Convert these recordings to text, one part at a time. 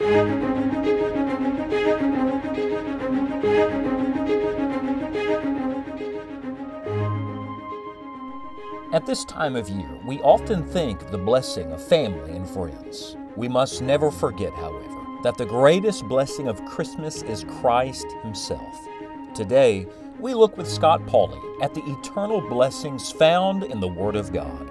At this time of year, we often think of the blessing of family and friends. We must never forget, however, that the greatest blessing of Christmas is Christ Himself. Today, we look with Scott Pauley at the eternal blessings found in the Word of God.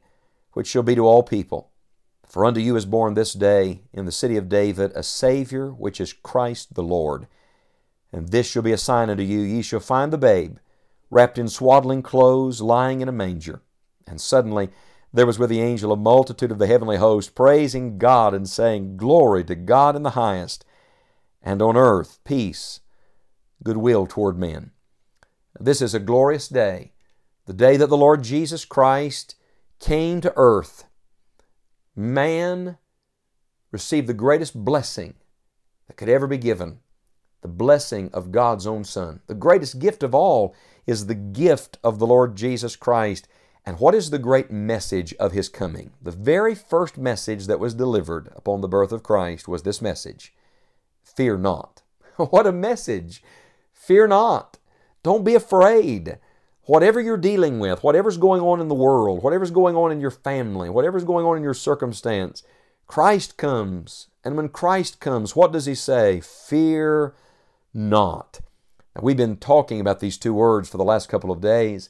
which shall be to all people. For unto you is born this day in the city of David a Savior, which is Christ the Lord. And this shall be a sign unto you ye shall find the babe, wrapped in swaddling clothes, lying in a manger. And suddenly there was with the angel a multitude of the heavenly host, praising God and saying, Glory to God in the highest, and on earth peace, goodwill toward men. This is a glorious day, the day that the Lord Jesus Christ came to earth. Man received the greatest blessing that could ever be given the blessing of God's own Son. The greatest gift of all is the gift of the Lord Jesus Christ. And what is the great message of His coming? The very first message that was delivered upon the birth of Christ was this message Fear not. what a message! Fear not. Don't be afraid. Whatever you're dealing with, whatever's going on in the world, whatever's going on in your family, whatever's going on in your circumstance, Christ comes. And when Christ comes, what does He say? Fear not. Now, we've been talking about these two words for the last couple of days.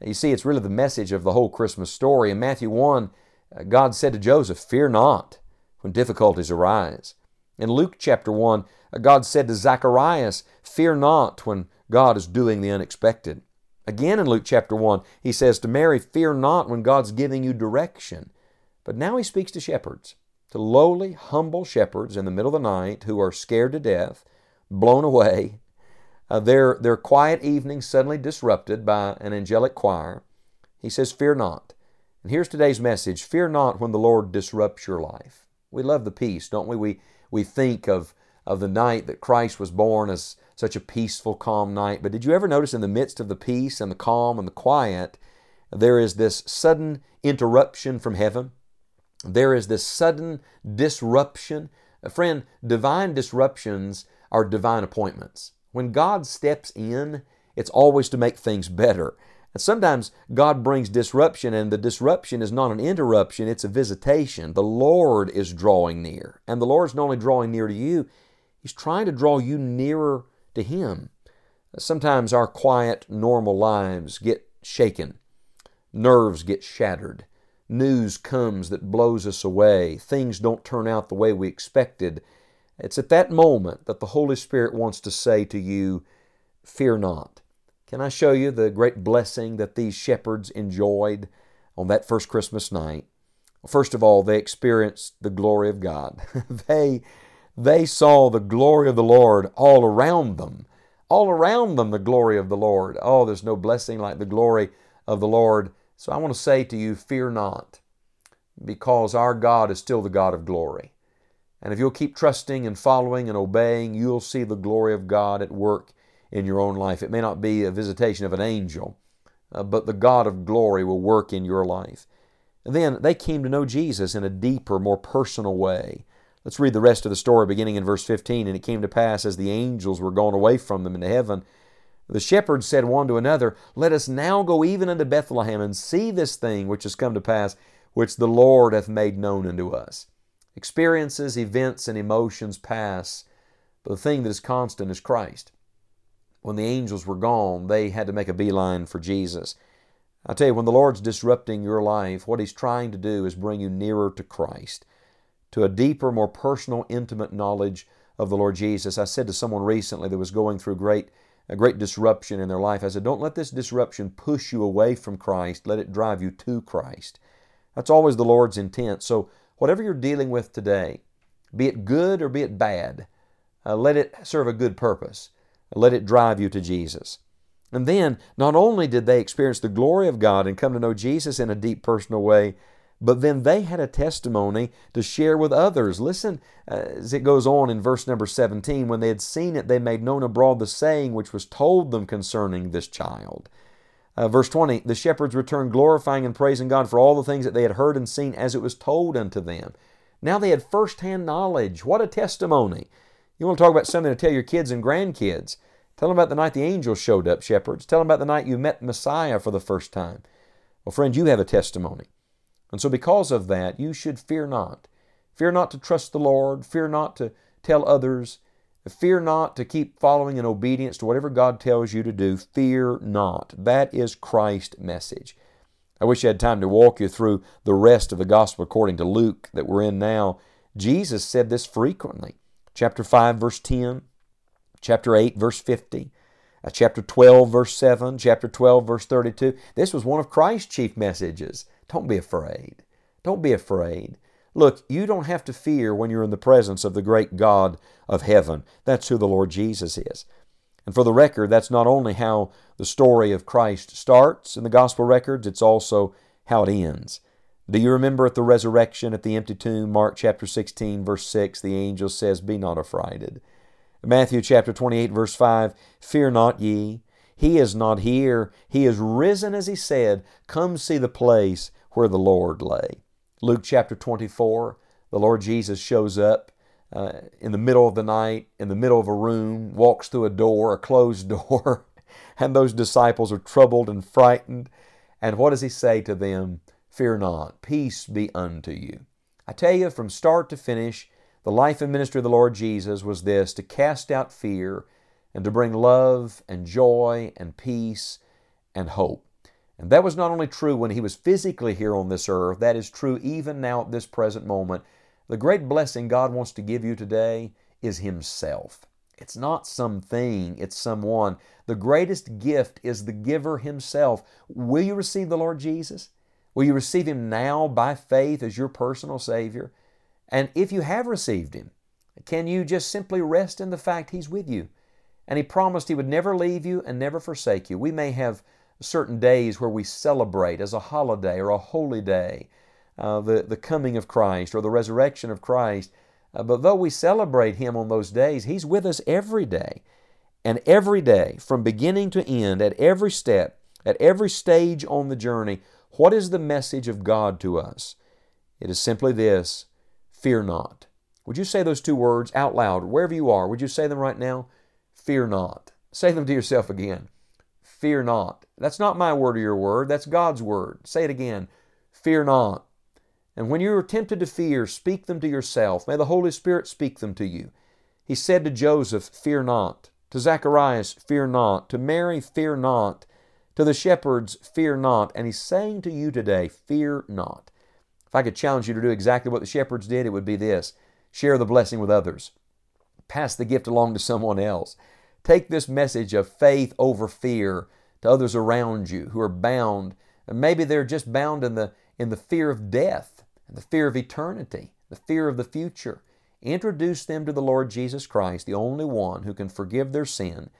You see, it's really the message of the whole Christmas story. In Matthew 1, uh, God said to Joseph, Fear not when difficulties arise. In Luke chapter 1, uh, God said to Zacharias, Fear not when God is doing the unexpected. Again in Luke chapter 1, he says to Mary, Fear not when God's giving you direction. But now he speaks to shepherds, to lowly, humble shepherds in the middle of the night who are scared to death, blown away, uh, their, their quiet evening suddenly disrupted by an angelic choir. He says, Fear not. And here's today's message Fear not when the Lord disrupts your life. We love the peace, don't we? We, we think of, of the night that Christ was born as such a peaceful, calm night. But did you ever notice in the midst of the peace and the calm and the quiet, there is this sudden interruption from heaven? There is this sudden disruption. A friend, divine disruptions are divine appointments. When God steps in, it's always to make things better. And sometimes God brings disruption, and the disruption is not an interruption, it's a visitation. The Lord is drawing near. And the Lord's not only drawing near to you, He's trying to draw you nearer to Him. Sometimes our quiet, normal lives get shaken, nerves get shattered, news comes that blows us away, things don't turn out the way we expected it's at that moment that the Holy Spirit wants to say to you, Fear not. Can I show you the great blessing that these shepherds enjoyed on that first Christmas night? First of all, they experienced the glory of God. they, they saw the glory of the Lord all around them. All around them, the glory of the Lord. Oh, there's no blessing like the glory of the Lord. So I want to say to you, fear not, because our God is still the God of glory. And if you'll keep trusting and following and obeying, you'll see the glory of God at work in your own life. It may not be a visitation of an angel, uh, but the God of glory will work in your life. And then they came to know Jesus in a deeper, more personal way. Let's read the rest of the story beginning in verse 15. And it came to pass as the angels were gone away from them into heaven, the shepherds said one to another, Let us now go even unto Bethlehem and see this thing which has come to pass, which the Lord hath made known unto us. Experiences, events, and emotions pass, but the thing that is constant is Christ. When the angels were gone, they had to make a beeline for Jesus. I tell you, when the Lord's disrupting your life, what He's trying to do is bring you nearer to Christ, to a deeper, more personal, intimate knowledge of the Lord Jesus. I said to someone recently that was going through great a great disruption in their life. I said, don't let this disruption push you away from Christ. Let it drive you to Christ. That's always the Lord's intent. So, whatever you're dealing with today, be it good or be it bad, uh, let it serve a good purpose. Let it drive you to Jesus. And then, not only did they experience the glory of God and come to know Jesus in a deep personal way, but then they had a testimony to share with others. Listen uh, as it goes on in verse number 17 when they had seen it, they made known abroad the saying which was told them concerning this child. Uh, verse 20 The shepherds returned glorifying and praising God for all the things that they had heard and seen as it was told unto them. Now they had first hand knowledge. What a testimony! You want to talk about something to tell your kids and grandkids. Tell them about the night the angels showed up, shepherds. Tell them about the night you met Messiah for the first time. Well, friends, you have a testimony. And so, because of that, you should fear not. Fear not to trust the Lord. Fear not to tell others. Fear not to keep following in obedience to whatever God tells you to do. Fear not. That is Christ's message. I wish I had time to walk you through the rest of the gospel according to Luke that we're in now. Jesus said this frequently. Chapter 5, verse 10, chapter 8, verse 50, uh, chapter 12, verse 7, chapter 12, verse 32. This was one of Christ's chief messages. Don't be afraid. Don't be afraid. Look, you don't have to fear when you're in the presence of the great God of heaven. That's who the Lord Jesus is. And for the record, that's not only how the story of Christ starts in the gospel records, it's also how it ends. Do you remember at the resurrection at the empty tomb, Mark chapter 16, verse 6, the angel says, Be not affrighted. Matthew chapter 28, verse 5, Fear not ye. He is not here. He is risen as he said. Come see the place where the Lord lay. Luke chapter 24, the Lord Jesus shows up uh, in the middle of the night, in the middle of a room, walks through a door, a closed door, and those disciples are troubled and frightened. And what does he say to them? Fear not, peace be unto you. I tell you, from start to finish, the life and ministry of the Lord Jesus was this to cast out fear and to bring love and joy and peace and hope. And that was not only true when he was physically here on this earth, that is true even now at this present moment. The great blessing God wants to give you today is Himself. It's not something, it's someone. The greatest gift is the giver Himself. Will you receive the Lord Jesus? Will you receive Him now by faith as your personal Savior? And if you have received Him, can you just simply rest in the fact He's with you? And He promised He would never leave you and never forsake you. We may have certain days where we celebrate as a holiday or a holy day uh, the, the coming of Christ or the resurrection of Christ. Uh, but though we celebrate Him on those days, He's with us every day. And every day, from beginning to end, at every step, at every stage on the journey, what is the message of God to us? It is simply this fear not. Would you say those two words out loud, wherever you are? Would you say them right now? Fear not. Say them to yourself again. Fear not. That's not my word or your word, that's God's word. Say it again. Fear not. And when you are tempted to fear, speak them to yourself. May the Holy Spirit speak them to you. He said to Joseph, Fear not. To Zacharias, Fear not. To Mary, Fear not. To the shepherds, Fear not. And He's saying to you today, Fear not. If I could challenge you to do exactly what the shepherds did, it would be this share the blessing with others, pass the gift along to someone else. Take this message of faith over fear to others around you who are bound. And maybe they're just bound in the, in the fear of death, and the fear of eternity, the fear of the future. Introduce them to the Lord Jesus Christ, the only one who can forgive their sin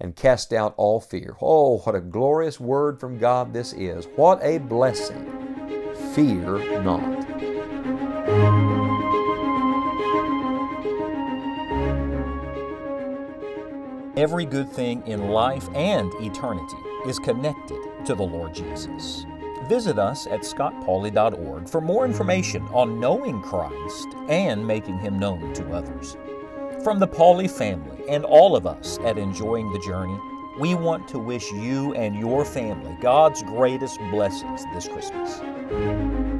and cast out all fear. Oh, what a glorious word from God this is. What a blessing. Fear not. Every good thing in life and eternity is connected to the Lord Jesus. Visit us at scottpauley.org for more information on knowing Christ and making Him known to others. From the Pauley family and all of us at Enjoying the Journey, we want to wish you and your family God's greatest blessings this Christmas.